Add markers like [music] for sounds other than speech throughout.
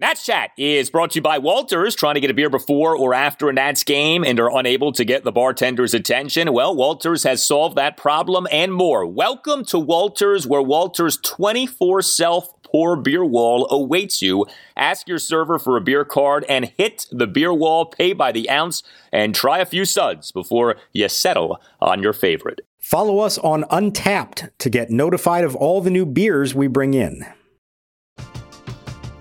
Nats Chat is brought to you by Walters. Trying to get a beer before or after a Nats game and are unable to get the bartender's attention? Well, Walters has solved that problem and more. Welcome to Walters, where Walters' 24 self pour beer wall awaits you. Ask your server for a beer card and hit the beer wall, pay by the ounce, and try a few suds before you settle on your favorite. Follow us on Untappd to get notified of all the new beers we bring in.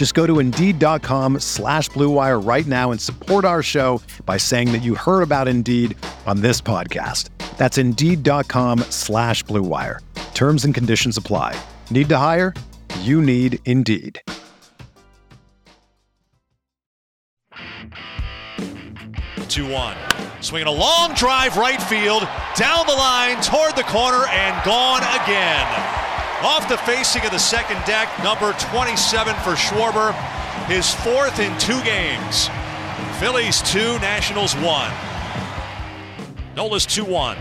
Just go to Indeed.com slash BlueWire right now and support our show by saying that you heard about Indeed on this podcast. That's Indeed.com slash BlueWire. Terms and conditions apply. Need to hire? You need Indeed. 2 1. Swinging a long drive right field, down the line, toward the corner, and gone again. Off the facing of the second deck, number 27 for Schwarber, his fourth in two games. Phillies 2, Nationals 1. Nola's 2 1.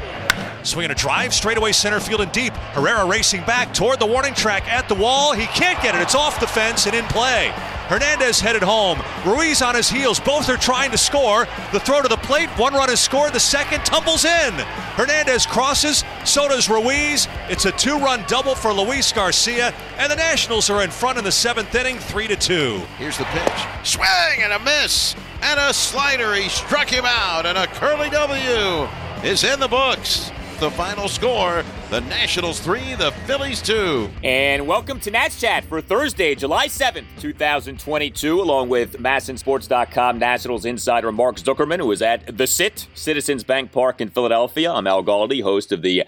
Swinging a drive, straightaway center field and deep. Herrera racing back toward the warning track at the wall. He can't get it. It's off the fence and in play. Hernandez headed home. Ruiz on his heels. Both are trying to score. The throw to the plate. One run is scored. The second tumbles in. Hernandez crosses. So does Ruiz. It's a two-run double for Luis Garcia, and the Nationals are in front in the seventh inning, three to two. Here's the pitch. Swing and a miss and a slider. He struck him out, and a curly W is in the books the final score. The Nationals 3, the Phillies 2. And welcome to Nats Chat for Thursday, July 7th, 2022, along with MASNsports.com Nationals insider Mark Zuckerman, who is at The Sit, Citizens Bank Park in Philadelphia. I'm Al Galdi, host of the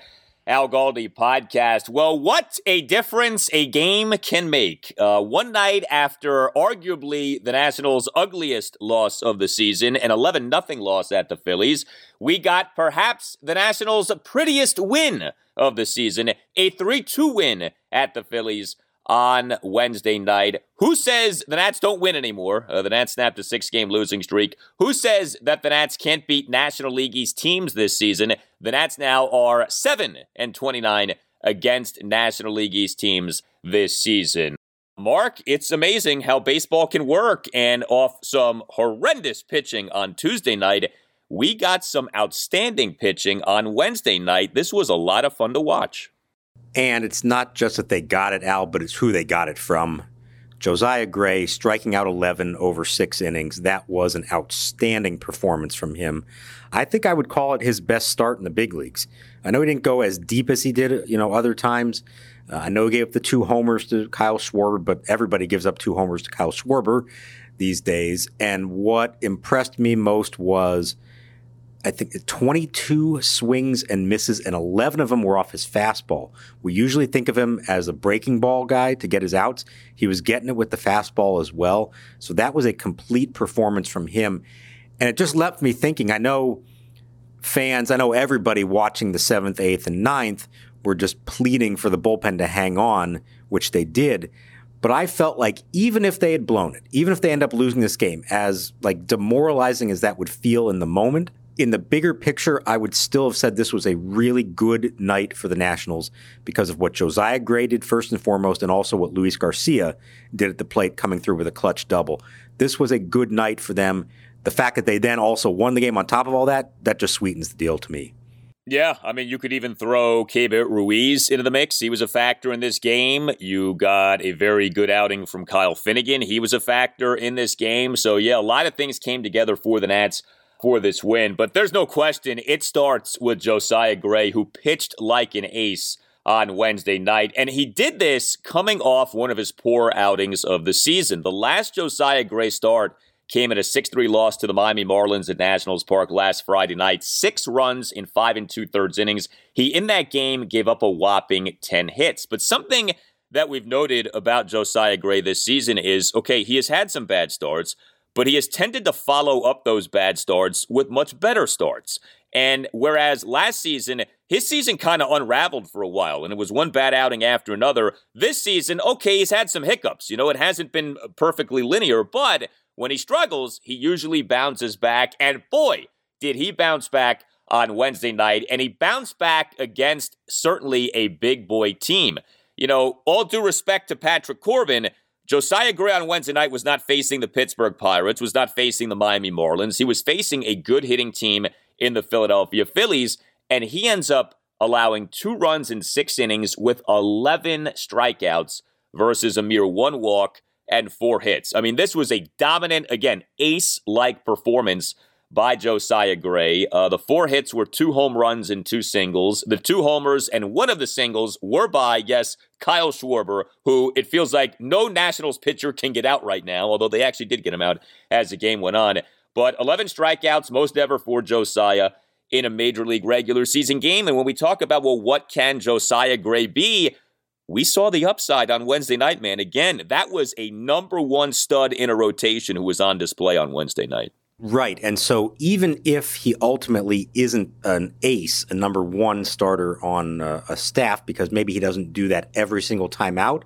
Al Galdi podcast. Well, what a difference a game can make. Uh, one night after arguably the Nationals' ugliest loss of the season, an 11 0 loss at the Phillies, we got perhaps the Nationals' prettiest win of the season, a 3 2 win at the Phillies on Wednesday night. Who says the Nats don't win anymore? Uh, the Nats snapped a six game losing streak. Who says that the Nats can't beat National League East teams this season? The Nats now are 7 and 29 against National League East teams this season. Mark, it's amazing how baseball can work. And off some horrendous pitching on Tuesday night, we got some outstanding pitching on Wednesday night. This was a lot of fun to watch. And it's not just that they got it, Al, but it's who they got it from. Josiah Gray striking out 11 over six innings. That was an outstanding performance from him. I think I would call it his best start in the big leagues. I know he didn't go as deep as he did, you know, other times. Uh, I know he gave up the two homers to Kyle Schwarber, but everybody gives up two homers to Kyle Schwarber these days. And what impressed me most was – I think 22 swings and misses, and 11 of them were off his fastball. We usually think of him as a breaking ball guy to get his outs. He was getting it with the fastball as well. So that was a complete performance from him. And it just left me thinking I know fans, I know everybody watching the seventh, eighth, and ninth were just pleading for the bullpen to hang on, which they did. But I felt like even if they had blown it, even if they end up losing this game, as like demoralizing as that would feel in the moment, in the bigger picture, I would still have said this was a really good night for the Nationals because of what Josiah Gray did first and foremost, and also what Luis Garcia did at the plate coming through with a clutch double. This was a good night for them. The fact that they then also won the game on top of all that, that just sweetens the deal to me. Yeah, I mean, you could even throw Keibert Ruiz into the mix. He was a factor in this game. You got a very good outing from Kyle Finnegan. He was a factor in this game. So, yeah, a lot of things came together for the Nats for this win. But there's no question it starts with Josiah Gray, who pitched like an ace on Wednesday night. And he did this coming off one of his poor outings of the season. The last Josiah Gray start came in a 6 3 loss to the Miami Marlins at Nationals Park last Friday night. Six runs in five and two thirds innings. He, in that game, gave up a whopping 10 hits. But something that we've noted about Josiah Gray this season is okay, he has had some bad starts, but he has tended to follow up those bad starts with much better starts. And whereas last season, his season kind of unraveled for a while and it was one bad outing after another. This season, okay, he's had some hiccups. You know, it hasn't been perfectly linear, but when he struggles, he usually bounces back. And boy, did he bounce back on Wednesday night. And he bounced back against certainly a big boy team. You know, all due respect to Patrick Corbin, Josiah Gray on Wednesday night was not facing the Pittsburgh Pirates, was not facing the Miami Marlins. He was facing a good hitting team in the Philadelphia Phillies, and he ends up allowing two runs in six innings with 11 strikeouts versus a mere one walk and four hits. I mean, this was a dominant, again, ace like performance by Josiah Gray. Uh, the four hits were two home runs and two singles. The two homers and one of the singles were by, yes, Kyle Schwarber, who it feels like no Nationals pitcher can get out right now, although they actually did get him out as the game went on. But 11 strikeouts, most ever for Josiah in a major league regular season game. And when we talk about, well, what can Josiah Gray be? We saw the upside on Wednesday night, man. Again, that was a number one stud in a rotation who was on display on Wednesday night. Right. And so even if he ultimately isn't an ace, a number one starter on uh, a staff, because maybe he doesn't do that every single time out,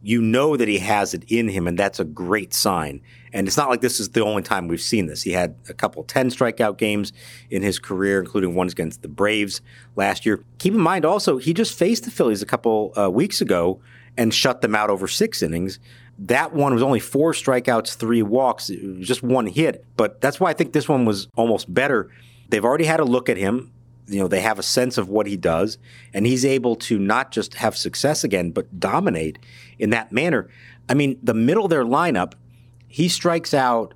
you know that he has it in him, and that's a great sign. And it's not like this is the only time we've seen this. He had a couple 10 strikeout games in his career, including ones against the Braves last year. Keep in mind also, he just faced the Phillies a couple uh, weeks ago and shut them out over six innings. That one was only four strikeouts, three walks, just one hit. But that's why I think this one was almost better. They've already had a look at him. You know, they have a sense of what he does, and he's able to not just have success again, but dominate in that manner. I mean, the middle of their lineup, he strikes out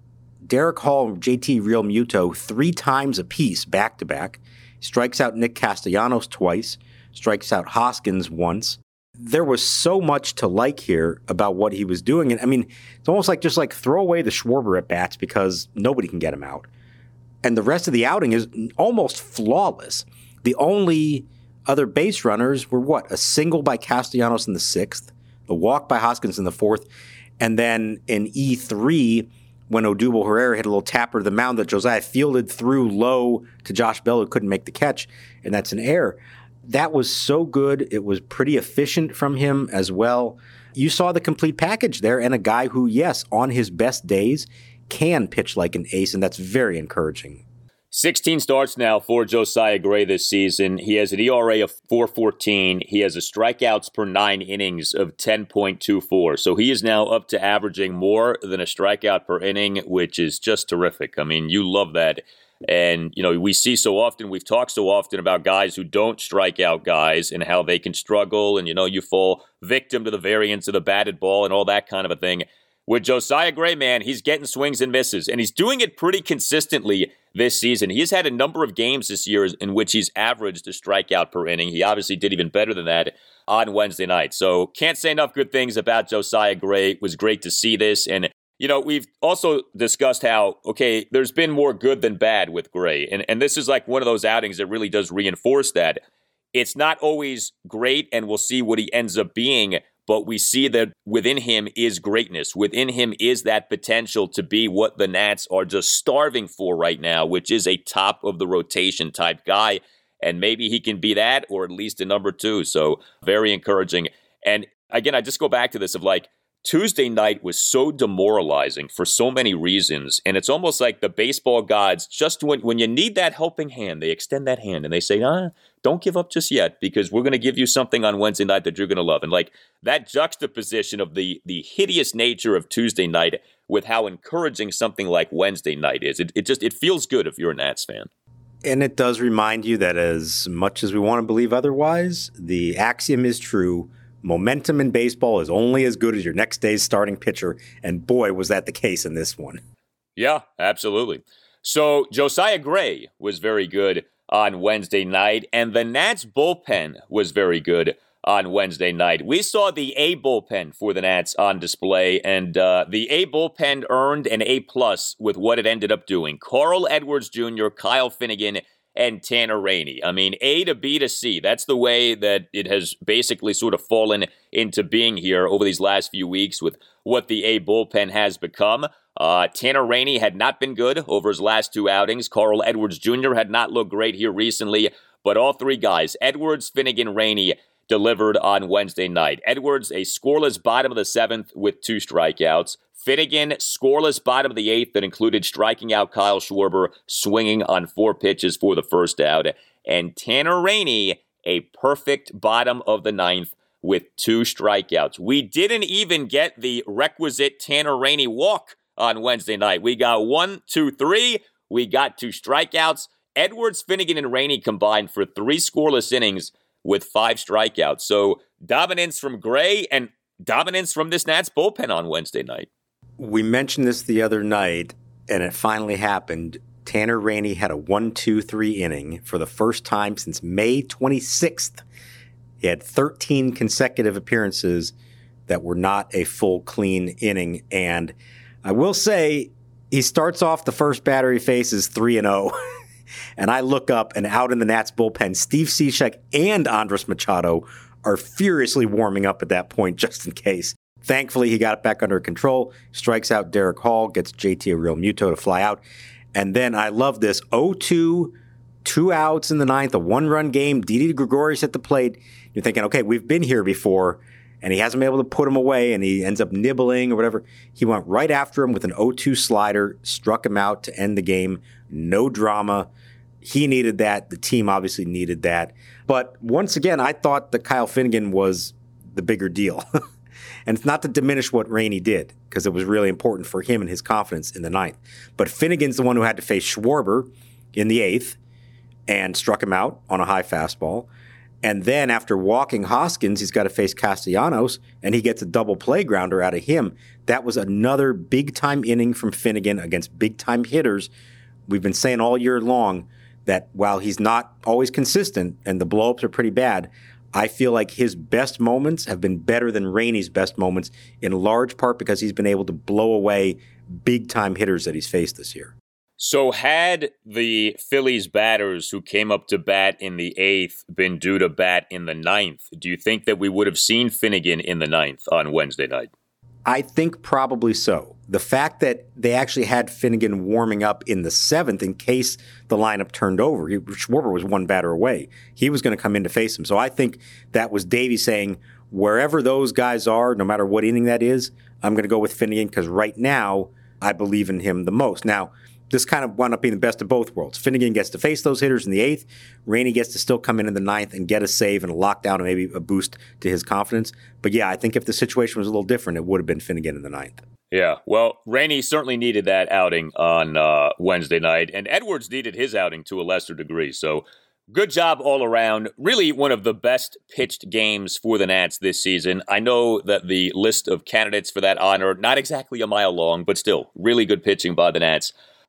Darick Hall JT Realmuto three times apiece back to back. Strikes out Nick Castellanos twice, strikes out Hoskins once there was so much to like here about what he was doing. And I mean, it's almost like just like throw away the Schwarber at bats because nobody can get him out. And the rest of the outing is almost flawless. The only other base runners were what? A single by Castellanos in the sixth, a walk by Hoskins in the fourth, and then in E3, when Odubel Herrera hit a little tapper to the mound that Josiah fielded through low to Josh Bell, who couldn't make the catch, and that's an error that was so good. It was pretty efficient from him as well. You saw the complete package there, and a guy who, yes, on his best days, can pitch like an ace, and that's very encouraging. 16 starts now for Josiah Gray this season. He has an ERA of 414. He has a strikeouts per nine innings of 10.24. So he is now up to averaging more than a strikeout per inning, which is just terrific. I mean, you love that and, you know, we see so often, we've talked so often about guys who don't strike out guys and how they can struggle. And, you know, you fall victim to the variance of the batted ball and all that kind of a thing. With Josiah Gray, man, he's getting swings and misses, and he's doing it pretty consistently this season. He's had a number of games this year in which he's averaged a strikeout per inning. He obviously did even better than that on Wednesday night. So can't say enough good things about Josiah Gray. It was great to see this, and you know, we've also discussed how, okay, there's been more good than bad with Gray. And, and this is like one of those outings that really does reinforce that. It's not always great, and we'll see what he ends up being, but we see that within him is greatness. Within him is that potential to be what the Nats are just starving for right now, which is a top of the rotation type guy. And maybe he can be that, or at least a number two. So, very encouraging. And again, I just go back to this of like, Tuesday night was so demoralizing for so many reasons. And it's almost like the baseball gods, just when, when you need that helping hand, they extend that hand and they say, ah, don't give up just yet because we're going to give you something on Wednesday night that you're going to love. And like that juxtaposition of the, the hideous nature of Tuesday night with how encouraging something like Wednesday night is, it, it just, it feels good if you're a Nats fan. And it does remind you that as much as we want to believe otherwise, the axiom is true momentum in baseball is only as good as your next day's starting pitcher. And boy, was that the case in this one. Yeah, absolutely. So Josiah Gray was very good on Wednesday night, and the Nats bullpen was very good on Wednesday night. We saw the A bullpen for the Nats on display, and uh, the A bullpen earned an A plus with what it ended up doing. Carl Edwards Jr., Kyle Finnegan, and Tanner Rainey. I mean, A to B to C. That's the way that it has basically sort of fallen into being here over these last few weeks with what the A bullpen has become. Uh, Tanner Rainey had not been good over his last two outings. Carl Edwards Jr. had not looked great here recently, but all three guys, Edwards, Finnegan, Rainey, delivered on Wednesday night. Edwards, a scoreless bottom of the seventh with two strikeouts. Finnegan, scoreless bottom of the eighth that included striking out Kyle Schwarber, swinging on four pitches for the first out. And Tanner Rainey, a perfect bottom of the ninth with two strikeouts. We didn't even get the requisite Tanner Rainey walk on Wednesday night. We got one, two, three. We got two strikeouts. Edwards, Finnegan, and Rainey combined for three scoreless innings with five strikeouts. So dominance from Gray and dominance from this Nats bullpen on Wednesday night. We mentioned this the other night, and it finally happened. Tanner Rainey had a 1 2 3 inning for the first time since May 26th. He had 13 consecutive appearances that were not a full clean inning. And I will say, he starts off the first batter he faces 3 and 0. [laughs] and I look up, and out in the Nats bullpen, Steve Cishek and Andres Machado are furiously warming up at that point [laughs] just in case. Thankfully, he got it back under control, strikes out Darick Hall, gets JT Realmuto to fly out. And then I love this 0 2, two outs in the ninth, a one run game. Didi Gregorius at the plate. You're thinking, okay, we've been here before, and he hasn't been able to put him away, and he ends up nibbling or whatever. He went right after him with an 0 2 slider, struck him out to end the game. No drama. He needed that. The team obviously needed that. But once again, I thought that Kyle Finnegan was the bigger deal. [laughs] And it's not to diminish what Rainey did, because it was really important for him and his confidence in the ninth. But Finnegan's the one who had to face Schwarber in the eighth and struck him out on a high fastball. And then after walking Hoskins, he's got to face Castellanos, and he gets a double play grounder out of him. That was another big time inning from Finnegan against big time hitters. We've been saying all year long that while he's not always consistent and the blowups are pretty bad, I feel like his best moments have been better than Rainey's best moments, in large part because he's been able to blow away big time hitters that he's faced this year. So, had the Phillies batters who came up to bat in the eighth been due to bat in the ninth, do you think that we would have seen Finnegan in the ninth on Wednesday night? I think probably so. The fact that they actually had Finnegan warming up in the seventh in case the lineup turned over, Schwarber was one batter away. He was going to come in to face him. So I think that was Davey saying, wherever those guys are, no matter what inning that is, I'm going to go with Finnegan because right now I believe in him the most. Now, this kind of wound up being the best of both worlds. Finnegan gets to face those hitters in the eighth. Rainey gets to still come in in the ninth and get a save and a lockdown and maybe a boost to his confidence. But yeah, I think if the situation was a little different, it would have been Finnegan in the ninth. Yeah, well, Rainey certainly needed that outing on uh, Wednesday night, and Edwards needed his outing to a lesser degree. So good job all around. Really one of the best pitched games for the Nats this season. I know that the list of candidates for that honor, not exactly a mile long, but still really good pitching by the Nats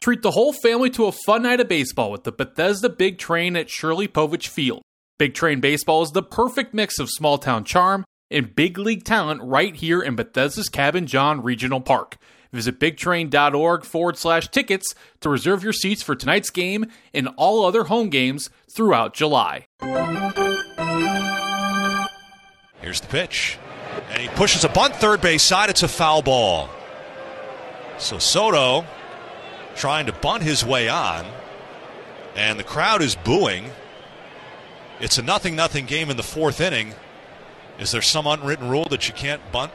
Treat the whole family to a fun night of baseball with the Bethesda Big Train at Shirley Povich Field. Big Train Baseball is the perfect mix of small town charm and big league talent right here in Bethesda's Cabin John Regional Park. Visit bigtrain.org forward slash tickets to reserve your seats for tonight's game and all other home games throughout July. Here's the pitch. And he pushes a bunt third base side. It's a foul ball. So Soto trying to bunt his way on, and the crowd is booing. It's a nothing nothing game in the fourth inning. Is there some unwritten rule that you can't bunt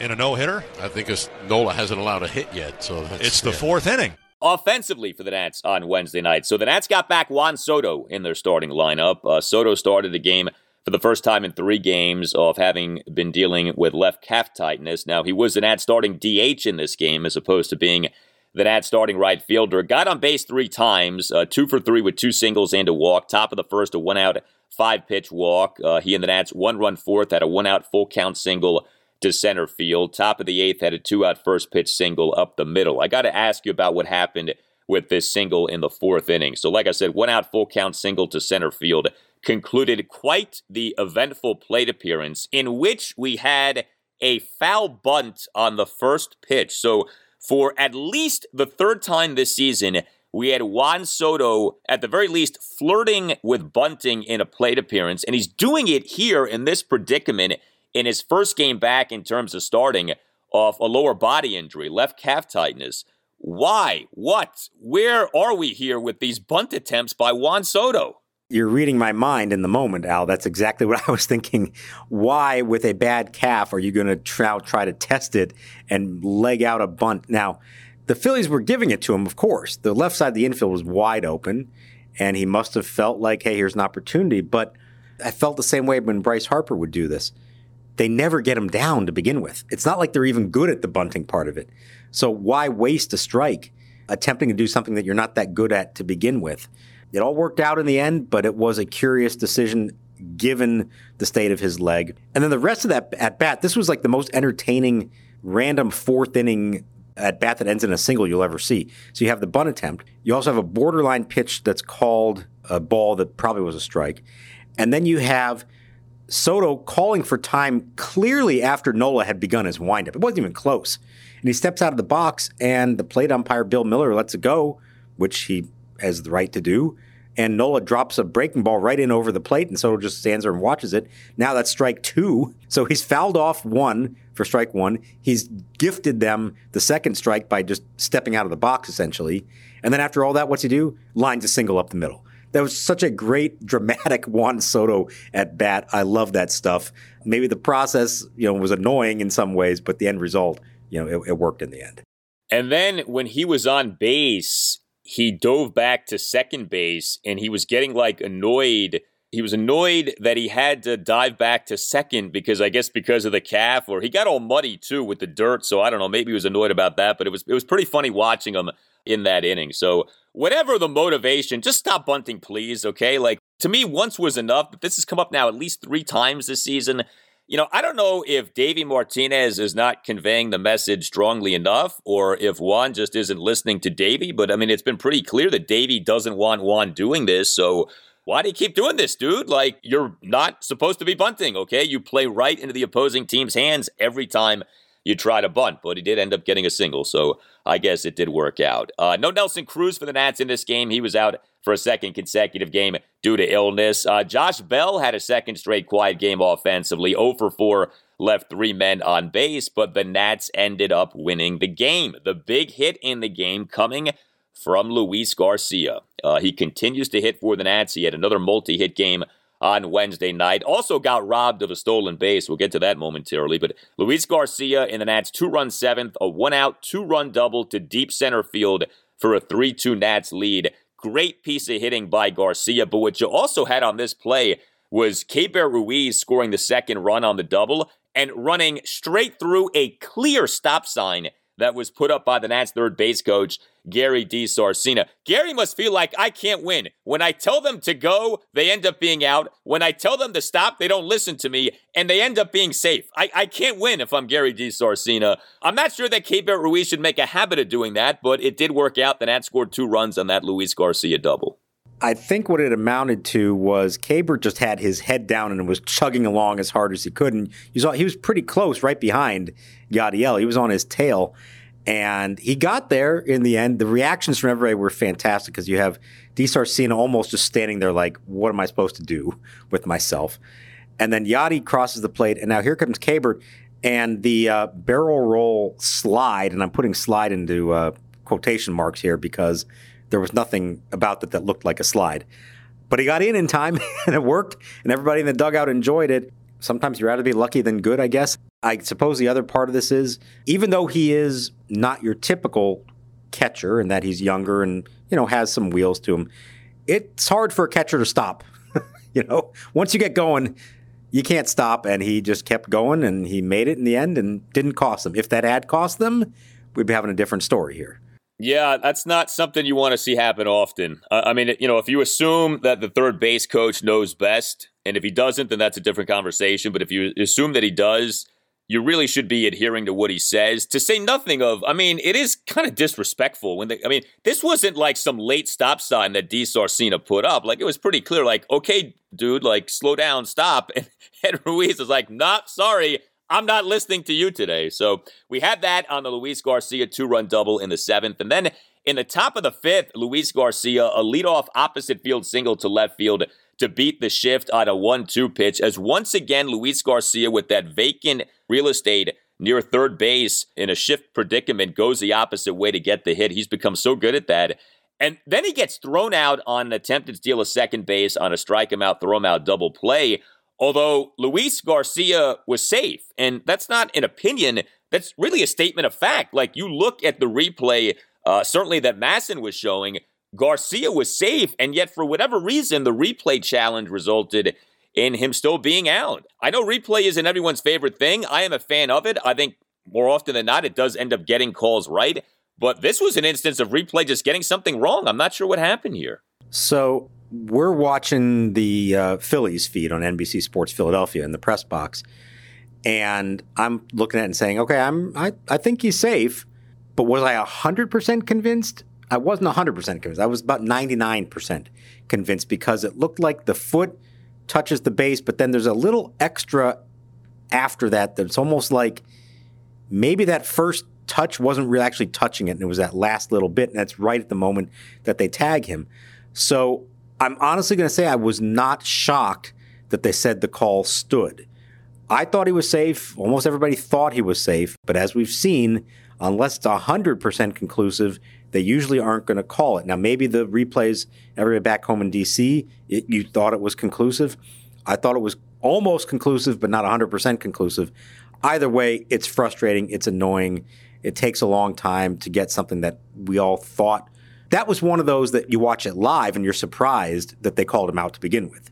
in a no hitter? I think Nola hasn't allowed a hit yet, so it's the yeah. fourth inning. Offensively for the Nats on Wednesday night. So the Nats got back Juan Soto in their starting lineup. Uh, Soto started the game for the first time in three games of having been dealing with left calf tightness. Now, he was an Nats starting DH in this game as opposed to being the Nats starting right fielder. Got on base three times, uh, two for three with two singles and a walk. Top of the first, a one out, five pitch walk. Uh, he and the Nats one run fourth, had a one out full count single to center field. Top of the eighth, had a two out first pitch single up the middle. I got to ask you about what happened with this single in the fourth inning. So, like I said, one out full count single to center field concluded quite the eventful plate appearance in which we had a foul bunt on the first pitch. So, for at least the third time this season, we had Juan Soto, at the very least, flirting with bunting in a plate appearance, and he's doing it here in this predicament in his first game back in terms of starting off a lower body injury, left calf tightness. Why? What? Where are we here with these bunt attempts by Juan Soto? You're reading my mind in the moment, Al. That's exactly [laughs] what I was thinking. Why, with a bad calf, are you going to try, try to test it and leg out a bunt? Now, the Phillies were giving it to him, of course. The left side of the infield was wide open, and he must have felt like, hey, here's an opportunity. But I felt the same way when Bryce Harper would do this. They never get him down to begin with. It's not like they're even good at the bunting part of it. So why waste a strike attempting to do something that you're not that good at to begin with? It all worked out in the end, but it was a curious decision given the state of his leg. And then the rest of that at bat, this was like the most entertaining random fourth inning at bat that ends in a single you'll ever see. So you have the bunt attempt. You also have a borderline pitch that's called a ball that probably was a strike. And then you have Soto calling for time clearly after Nola had begun his windup. It wasn't even close. And he steps out of the box, and the plate umpire, Bill Miller, lets it go, which he has the right to do. And Nola drops a breaking ball right in over the plate, and Soto just stands there and watches it. Now that's strike two. So he's fouled off one for strike one. He's gifted them the second strike by just stepping out of the box, essentially. And then after all that, what's he do? Lines a single up the middle. That was such a great, [laughs] dramatic Juan Soto at bat. I love that stuff. Maybe the process, you know, was annoying in some ways, but the end result, you know, it, it worked in the end. And then when he was on base, he dove back to second base and he was getting like annoyed. He was annoyed that he had to dive back to second because I guess because of the calf or he got all muddy too with the dirt. So I don't know. Maybe he was annoyed about that, but it was it was pretty funny watching him in that inning. So whatever the motivation, just stop bunting, please. Okay. Like to me, once was enough, but this has come up now at least three times this season. You know, I don't know if Davey Martinez is not conveying the message strongly enough or if Juan just isn't listening to Davey, but I mean, it's been pretty clear that Davey doesn't want Juan doing this. So why do you keep doing this, dude? Like, you're not supposed to be bunting, okay? You play right into the opposing team's hands every time you try to bunt, but he did end up getting a single, so I guess it did work out. Uh, no Nelson Cruz for the Nats in this game. He was out for a second consecutive game due to illness. Uh, Josh Bell had a second straight quiet game offensively, 0 for 4, left three men on base, but the Nats ended up winning the game. The big hit in the game coming from Luis Garcia. Uh, he continues to hit for the Nats. He had another multi hit game on Wednesday night. Also got robbed of a stolen base. We'll get to that momentarily. But Luis Garcia in the Nats two run seventh, a one out, two run double to deep center field for a 3 2 Nats lead. Great piece of hitting by Garcia. But what you also had on this play was Keibert Ruiz scoring the second run on the double and running straight through a clear stop sign that was put up by the Nats third base coach, Gary DiSarcina. Gary must feel like I can't win. When I tell them to go, they end up being out. When I tell them to stop, they don't listen to me and they end up being safe. I, I can't win if I'm Gary DiSarcina. I'm not sure that Keibert Ruiz should make a habit of doing that, but it did work out. The Nats scored two runs on that Luis Garcia double. I think what it amounted to was Keibert just had his head down and was chugging along as hard as he could. And he was, he was pretty close right behind Yadiel. He was on his tail. And he got there in the end. The reactions from everybody were fantastic because you have DiSarcina almost just standing there like, what am I supposed to do with myself? And then Yadi crosses the plate. And now here comes Keibert. And the uh, barrel roll slide, and I'm putting slide into uh, quotation marks here because – there was nothing about that that looked like a slide. But he got in in time [laughs] and it worked, and everybody in the dugout enjoyed it. Sometimes you'd rather be lucky than good, I guess. I suppose the other part of this is even though he is not your typical catcher and that he's younger and, you know, has some wheels to him, it's hard for a catcher to stop. [laughs] you know, once you get going, you can't stop. And he just kept going and he made it in the end and didn't cost them. If that had cost them, we'd be having a different story here. Yeah, that's not something you want to see happen often. Uh, I mean, you know, if you assume that the third base coach knows best, and if he doesn't, then that's a different conversation. But if you assume that he does, you really should be adhering to what he says. To say nothing of, I mean, it is kind of disrespectful when they, I mean, this wasn't like some late stop sign that DiSarcina put up. Like it was pretty clear, like, okay, dude, like slow down, stop. [laughs] And, and Ruiz is like, not sorry. I'm not listening to you today. So we had that on the Luis Garcia two run double in the seventh. And then in the top of the fifth, Luis Garcia, a leadoff opposite field single to left field to beat the shift on a 1 2 pitch. As once again, Luis Garcia with that vacant real estate near third base in a shift predicament goes the opposite way to get the hit. He's become so good at that. And then he gets thrown out on an attempted steal of second base on a strike him out, throw him out double play. Although Luis Garcia was safe, and that's not an opinion, that's really a statement of fact. Like you look at the replay, uh, certainly that MASN was showing, Garcia was safe, and yet for whatever reason, the replay challenge resulted in him still being out. I know replay isn't everyone's favorite thing. I am a fan of it. I think more often than not, it does end up getting calls right. But this was an instance of replay just getting something wrong. I'm not sure what happened here. So we're watching the uh, Phillies feed on NBC Sports Philadelphia in the press box, and I'm looking at it and saying, "Okay, I'm I, I think he's safe," but was I hundred percent convinced? I wasn't hundred percent convinced. I was about ninety nine percent convinced because it looked like the foot touches the base, but then there's a little extra after that that's almost like maybe that first touch wasn't really actually touching it, and it was that last little bit, and that's right at the moment that they tag him. So I'm honestly going to say I was not shocked that they said the call stood. I thought he was safe. Almost everybody thought he was safe. But as we've seen, unless it's 100% conclusive, they usually aren't going to call it. Now, maybe the replays, everybody back home in D.C., it, you thought it was conclusive. I thought it was almost conclusive, but not 100% conclusive. Either way, it's frustrating. It's annoying. It takes a long time to get something that we all thought that was one of those that you watch it live and you're surprised that they called him out to begin with.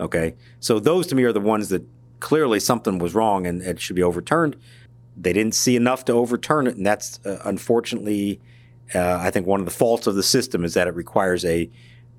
Okay. So those to me are the ones that clearly something was wrong and it should be overturned. They didn't see enough to overturn it. And that's uh, unfortunately, uh, I think one of the faults of the system is that it requires a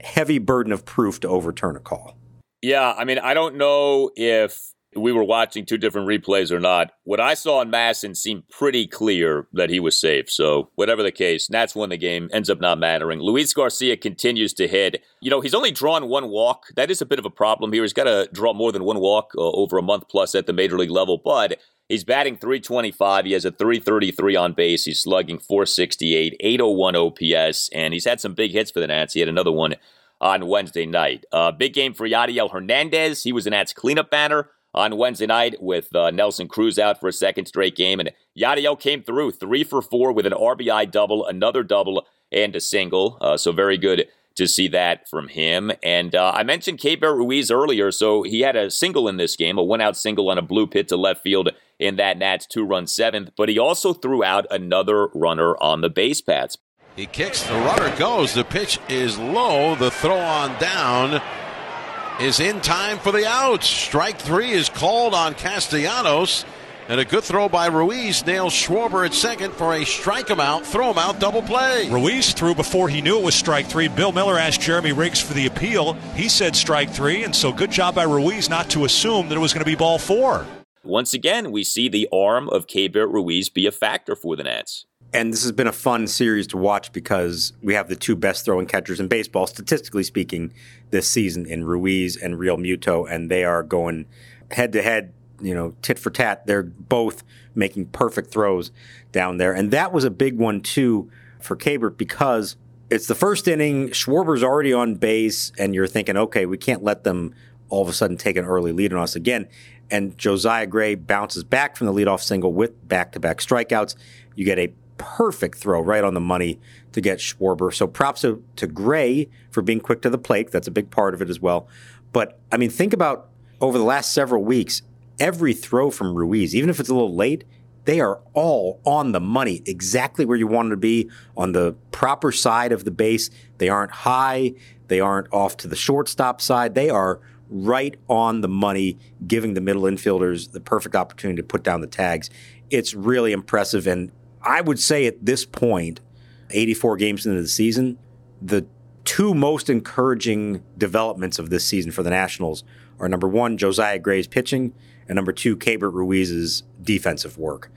heavy burden of proof to overturn a call. Yeah. I mean, I don't know if we were watching two different replays or not. What I saw in MASN seemed pretty clear that he was safe. So, whatever the case, Nats won the game, ends up not mattering. Luis Garcia continues to hit. You know, he's only drawn one walk. That is a bit of a problem here. He's got to draw more than one walk uh, over a month plus at the major league level, but he's batting 325. He has a 333 on base. He's slugging 468, 801 OPS, and he's had some big hits for the Nats. He had another one on Wednesday night. Uh, big game for Yadiel Hernandez. He was an Nats cleanup batter on Wednesday night with uh, Nelson Cruz out for a second straight game. And Yadiel came through three for four with an RBI double, another double, and a single. Uh, so very good to see that from him. And uh, I mentioned Keibert Ruiz earlier, so he had a single in this game, a one out single on a blue pit to left field in that Nats two run seventh, but he also threw out another runner on the base paths. He kicks, the runner goes. The pitch is low. The throw on down is in time for the out. Strike three is called on Castellanos. And a good throw by Ruiz nails Schwarber at second for a strike him out, throw him out, double play. Ruiz threw before he knew it was strike three. Bill Miller asked Jeremy Riggs for the appeal. He said strike three, and so good job by Ruiz not to assume that it was going to be ball four. Once again, we see the arm of Keibert Ruiz be a factor for the Nats. And this has been a fun series to watch because we have the two best throwing catchers in baseball, statistically speaking, this season in Ruiz and Realmuto, and they are going head to head you know, tit for tat. They're both making perfect throws down there. And that was a big one, too, for Keibert because it's the first inning. Schwarber's already on base, and you're thinking, okay, we can't let them all of a sudden take an early lead on us again. And Josiah Gray bounces back from the leadoff single with back to back strikeouts. You get a perfect throw right on the money to get Schwarber. So props to, to Gray for being quick to the plate. That's a big part of it as well. But I mean, think about over the last several weeks, every throw from Ruiz, even if it's a little late, they are all on the money, exactly where you want them to be on the proper side of the base. They aren't high, they aren't off to the shortstop side. They are right on the money, giving the middle infielders the perfect opportunity to put down the tags. It's really impressive. And I would say at this point, 84 games into the season, the two most encouraging developments of this season for the Nationals are number one, Josiah Gray's pitching, and number two, Keibert Ruiz's defensive work.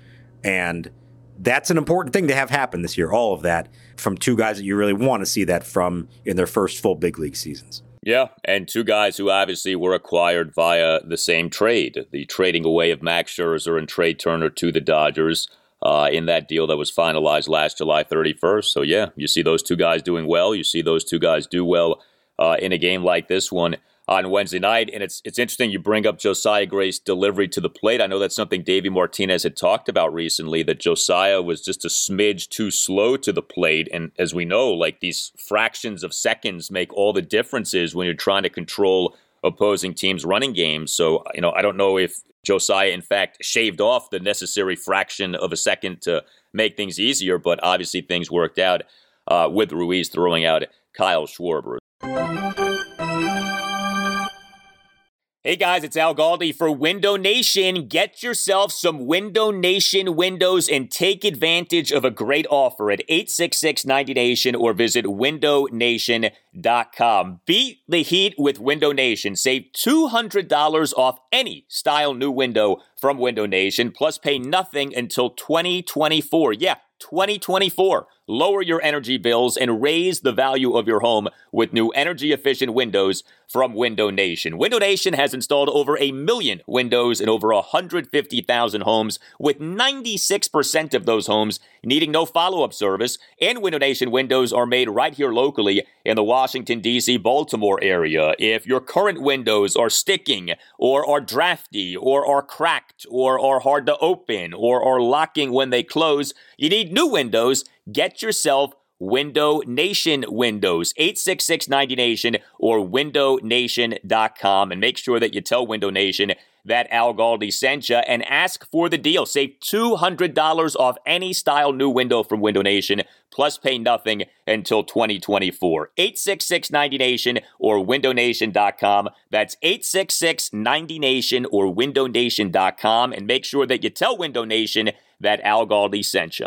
And that's an important thing to have happen this year, all of that from two guys that you really want to see that from in their first full big league seasons. Yeah, and two guys who obviously were acquired via the same trade, the trading away of Max Scherzer and Trea Turner to the Dodgers uh, in that deal that was finalized last July 31st. So, yeah, you see those two guys doing well. You see those two guys do well uh, in a game like this one on Wednesday night. And it's it's interesting you bring up Josiah Gray's delivery to the plate. I know that's something Davey Martinez had talked about recently that Josiah was just a smidge too slow to the plate. And as we know, like these fractions of seconds make all the differences when you're trying to control opposing teams' running games. So, you know, I don't know if Josiah, in fact, shaved off the necessary fraction of a second to make things easier, but obviously things worked out uh, with Ruiz throwing out Kyle Schwarber. Hey guys, it's Al Galdi for Window Nation. Get yourself some Window Nation windows and take advantage of a great offer at 866 90 Nation or visit windownation.com. Beat the heat with Window Nation. Save $200 off any style new window from Window Nation, plus pay nothing until 2024. Yeah, 2024. Lower your energy bills and raise the value of your home with new energy efficient windows from Window Nation. Window Nation has installed over a million windows in over 150,000 homes, with 96% of those homes needing no follow up service. And Window Nation windows are made right here locally in the Washington, D.C., Baltimore area. If your current windows are sticking, or are drafty, or are cracked, or are hard to open, or are locking when they close, you need new windows. Get yourself Window Nation windows, 866 Nation or windownation.com. And make sure that you tell Window Nation that Al Galdi sent you and ask for the deal. Save $200 off any style new window from Window Nation, plus pay nothing until 2024. 866 Nation or windownation.com. That's 866 Nation or windownation.com. And make sure that you tell Window Nation that Al Galdi sent you.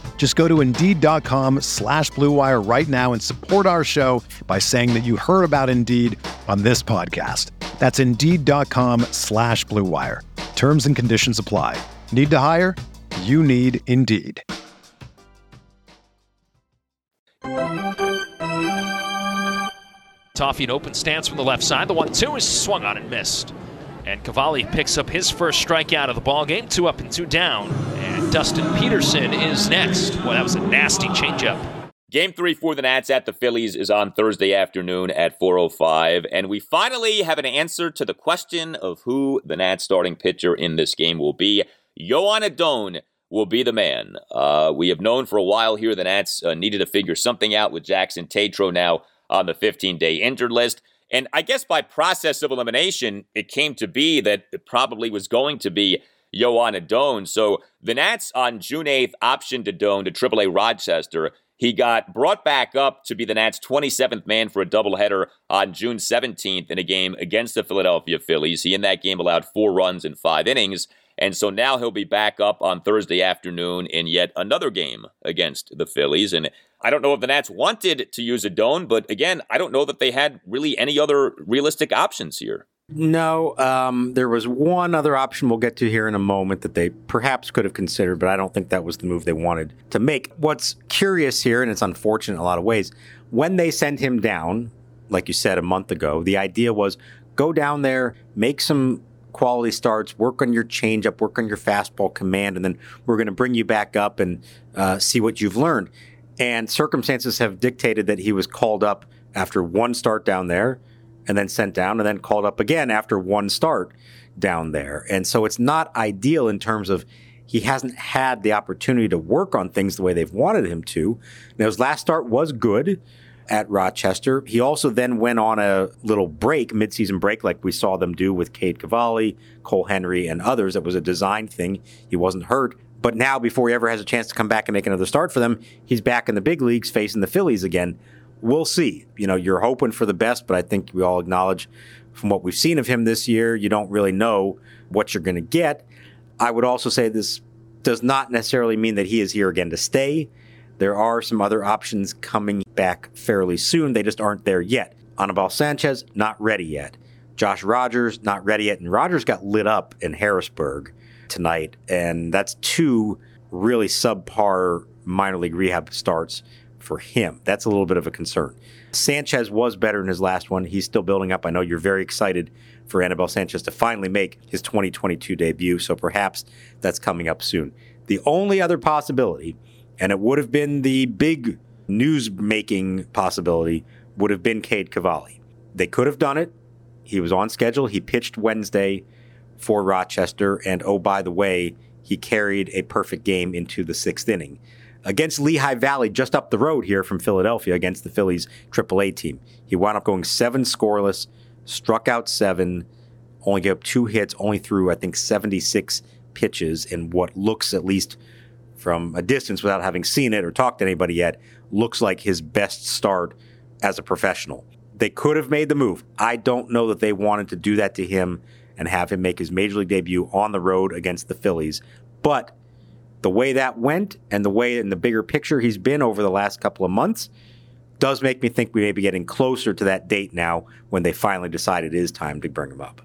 Just go to Indeed.com slash BlueWire right now and support our show by saying that you heard about Indeed on this podcast. That's Indeed.com slash BlueWire. Terms and conditions apply. Need to hire? You need Indeed. Toffee an open stance from the left side. The one-two is swung on and missed. And Cavalli picks up his first strikeout of the ball game. Two up and two down. And Dustin Peterson is next. Well, that was a nasty changeup. Game three for the Nats at the Phillies is on Thursday afternoon at 4:05, and we finally have an answer to the question of who the Nats starting pitcher in this game will be. Joan Adon will be the man. Uh, we have known for a while here the Nats uh, needed to figure something out with Jackson Tetreault now on the 15-day injured list. And I guess by process of elimination, it came to be that it probably was going to be Joan Adon. So the Nats on June 8th optioned Adon to AAA Rochester. He got brought back up to be the Nats' 27th man for a doubleheader on June 17th in a game against the Philadelphia Phillies. He in that game allowed four runs in five innings. And so now he'll be back up on Thursday afternoon in yet another game against the Phillies. And I don't know if the Nats wanted to use Adon, but again, I don't know that they had really any other realistic options here. No, um, there was one other option we'll get to here in a moment that they perhaps could have considered, but I don't think that was the move they wanted to make. What's curious here, and it's unfortunate in a lot of ways, when they sent him down, like you said a month ago, the idea was go down there, make some quality starts, work on your changeup, work on your fastball command, and then we're going to bring you back up and uh, see what you've learned. And circumstances have dictated that he was called up after one start down there and then sent down and then called up again after one start down there. And so it's not ideal in terms of he hasn't had the opportunity to work on things the way they've wanted him to. Now, his last start was good at Rochester. He also then went on a little break, midseason break, like we saw them do with Cade Cavalli, Cole Henry, and others. It was a design thing. He wasn't hurt. But now, before he ever has a chance to come back and make another start for them, he's back in the big leagues facing the Phillies again we'll see. You know, you're hoping for the best, but I think we all acknowledge from what we've seen of him this year, you don't really know what you're going to get. I would also say this does not necessarily mean that he is here again to stay. There are some other options coming back fairly soon. They just aren't there yet. Anibal Sanchez, not ready yet. Josh Rogers, not ready yet. And Rogers got lit up in Harrisburg tonight. And that's two really subpar minor league rehab starts for him. That's a little bit of a concern. Sanchez was better in his last one. He's still building up. I know you're very excited for Anibal Sanchez to finally make his 2022 debut, so perhaps that's coming up soon. The only other possibility, and it would have been the big news making possibility, would have been Cade Cavalli. They could have done it. He was on schedule. He pitched Wednesday for Rochester, and oh, by the way, he carried a perfect game into the sixth inning against Lehigh Valley, just up the road here from Philadelphia, against the Phillies AAA team. He wound up going seven scoreless, struck out seven, only gave up two hits, only threw, I think, 76 pitches in what looks, at least from a distance without having seen it or talked to anybody yet, looks like his best start as a professional. They could have made the move. I don't know that they wanted to do that to him and have him make his major league debut on the road against the Phillies. But the way that went and the way in the bigger picture he's been over the last couple of months does make me think we may be getting closer to that date now when they finally decide it is time to bring him up.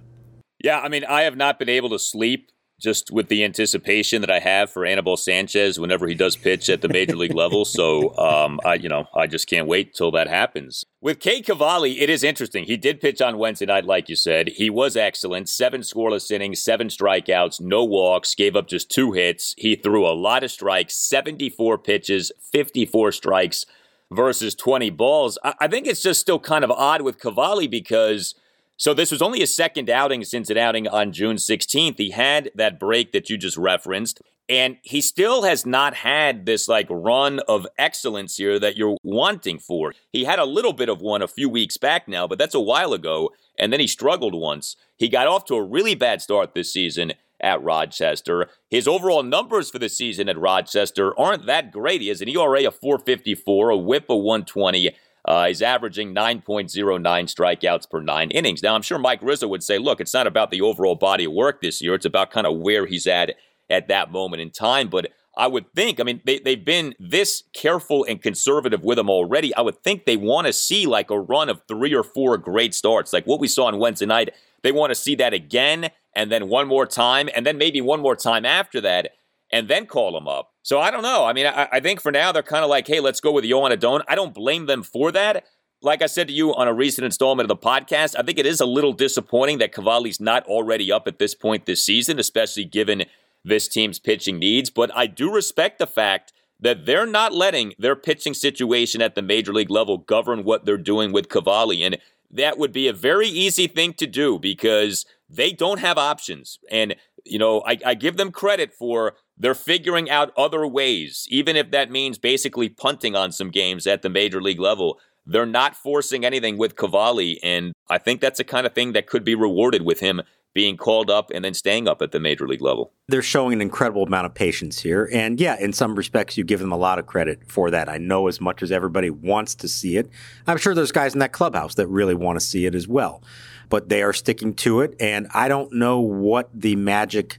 Yeah, I mean, I have not been able to sleep just with the anticipation that I have for Anibal Sanchez whenever he does pitch at the major league level. So, um, I, you know, I just can't wait till that happens. With Cade Cavalli, it is interesting. He did pitch on Wednesday night, like you said. He was excellent. Seven scoreless innings, seven strikeouts, no walks, gave up just two hits. He threw a lot of strikes, 74 pitches, 54 strikes versus 20 balls. I, I think it's just still kind of odd with Cavalli because – so this was only his second outing since an outing on June 16th. He had that break that you just referenced. And he still has not had this like run of excellence here that you're wanting for. He had a little bit of one a few weeks back now, but that's a while ago. And then he struggled once. He got off to a really bad start this season at Rochester. His overall numbers for the season at Rochester aren't that great. He has an ERA of 454, a whip of 120, uh, he's averaging 9.09 strikeouts per nine innings. Now, I'm sure Mike Rizzo would say, look, it's not about the overall body of work this year. It's about kind of where he's at at that moment in time. But I would think, I mean, they, they've been this careful and conservative with him already. I would think they want to see like a run of three or four great starts, like what we saw on Wednesday night. they want to see that again and then one more time and then maybe one more time after that and then call him up. So I don't know. I mean, I, I think for now they're kind of like, hey, let's go with Joan Adon. I don't blame them for that. Like I said to you on a recent installment of the podcast, I think it is a little disappointing that Cavalli's not already up at this point this season, especially given this team's pitching needs. But I do respect the fact that they're not letting their pitching situation at the major league level govern what they're doing with Cavalli. And that would be a very easy thing to do because they don't have options. And, you know, I, I give them credit for they're figuring out other ways, even if that means basically punting on some games at the major league level. They're not forcing anything with Cavalli, and I think that's the kind of thing that could be rewarded with him being called up and then staying up at the major league level. They're showing an incredible amount of patience here. And yeah, in some respects, you give them a lot of credit for that. I know as much as everybody wants to see it, I'm sure there's guys in that clubhouse that really want to see it as well. But they are sticking to it. And I don't know what the magic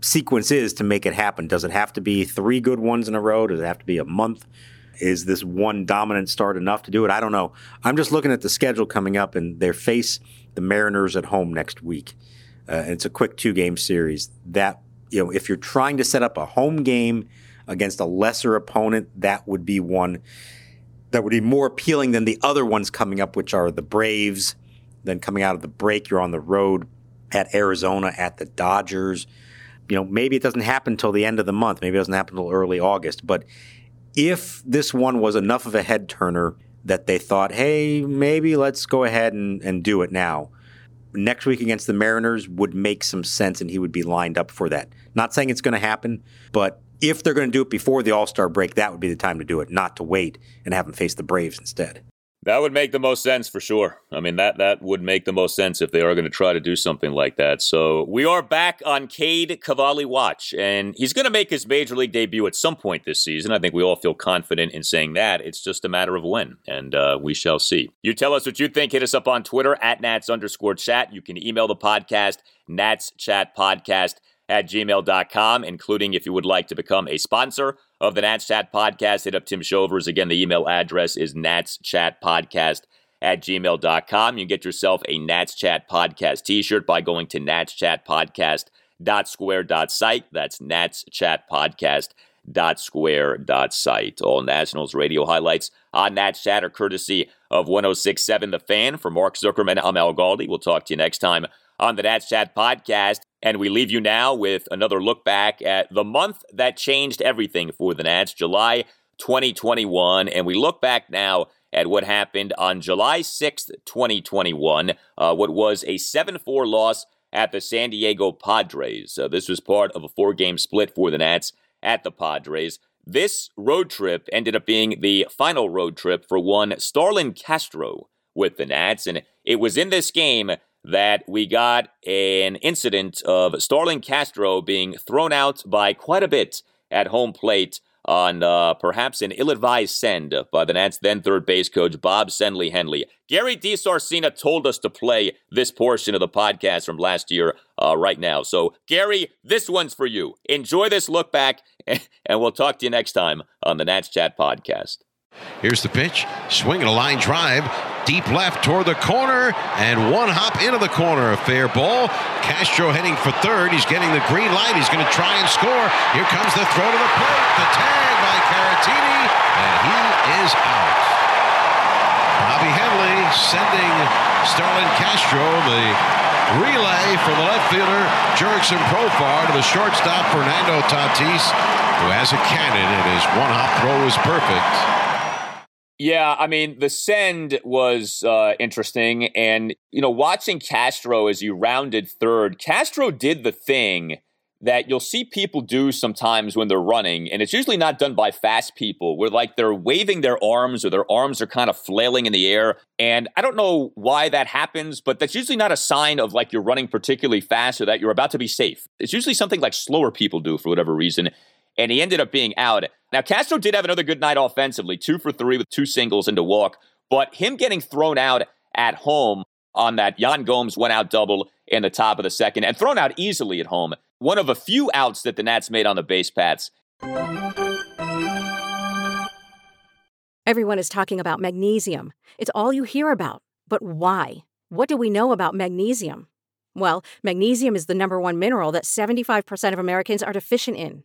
sequence is to make it happen. Does it have to be three good ones in a row? Does it have to be a month? Is this one dominant start enough to do it? I don't know. I'm just looking at the schedule coming up, and they face the Mariners at home next week. Uh, and it's a quick two game series. That you know, if you're trying to set up a home game against a lesser opponent, that would be one that would be more appealing than the other ones coming up, which are the Braves. Then coming out of the break, you're on the road at Arizona, at the Dodgers. You know, maybe it doesn't happen until the end of the month. Maybe it doesn't happen until early August. But if this one was enough of a head turner that they thought, hey, maybe let's go ahead and, and do it now, next week against the Mariners would make some sense and he would be lined up for that. Not saying it's going to happen, but if they're going to do it before the All Star break, that would be the time to do it, not to wait and have them face the Braves instead. That would make the most sense for sure. I mean, that that would make the most sense if they are going to try to do something like that. So we are back on Cade Cavalli watch, and he's going to make his major league debut at some point this season. I think we all feel confident in saying that. It's just a matter of when, and uh, we shall see. You tell us what you think. Hit us up on Twitter at Nats underscore chat. You can email the podcast, Nats Chat Podcast at gmail.com, including if you would like to become a sponsor of the Nats Chat Podcast, hit up Tim Shovers. Again, the email address is Nats Chat Podcast at gmail.com. You can get yourself a Nats Chat Podcast t shirt by going to Nats Chat Podcast dot square dot site. That's Nats Chat Podcast dot square dot site. All Nationals radio highlights on Nats Chat are courtesy of 1067 The Fan. For Mark Zuckerman, I'm Al Galdi. We'll talk to you next time on the Nats Chat podcast. And we leave you now with another look back at the month that changed everything for the Nats, July 2021. And we look back now at what happened on July 6th, 2021, uh, what was a 7 4 loss at the San Diego Padres. Uh, this was part of a four game split for the Nats at the Padres. This road trip ended up being the final road trip for one Starlin Castro with the Nats. And it was in this game that we got an incident of Starlin Castro being thrown out by quite a bit at home plate on uh, perhaps an ill-advised send by the Nats then third base coach Bob Sendley Henley. Gary DiSarcina told us to play this portion of the podcast from last year uh, right now. So Gary, this one's for you. Enjoy this look back, [laughs] and we'll talk to you next time on the Nats Chat podcast. Here's the pitch, swinging a line drive, deep left toward the corner, and one hop into the corner. A fair ball. Castro heading for third. He's getting the green light. He's going to try and score. Here comes the throw to the plate. The tag by Caratini, and he is out. Bobby Henley sending Starlin Castro the relay from the left fielder Jurickson Profar to the shortstop Fernando Tatis, who has a cannon, and his one hop throw is perfect. Yeah, I mean, the send was uh, interesting. And, you know, watching Castro as you rounded third, Castro did the thing that you'll see people do sometimes when they're running. And it's usually not done by fast people, where like they're waving their arms or their arms are kind of flailing in the air. And I don't know why that happens, but that's usually not a sign of like you're running particularly fast or that you're about to be safe. It's usually something like slower people do for whatever reason and he ended up being out. Now, Castro did have another good night offensively, two for three with two singles and a walk, but him getting thrown out at home on that Yan Gomes went out double in the top of the second and thrown out easily at home. One of a few outs that the Nats made on the base paths. Everyone is talking about magnesium. It's all you hear about. But why? What do we know about magnesium? Well, magnesium is the number one mineral that 75% of Americans are deficient in.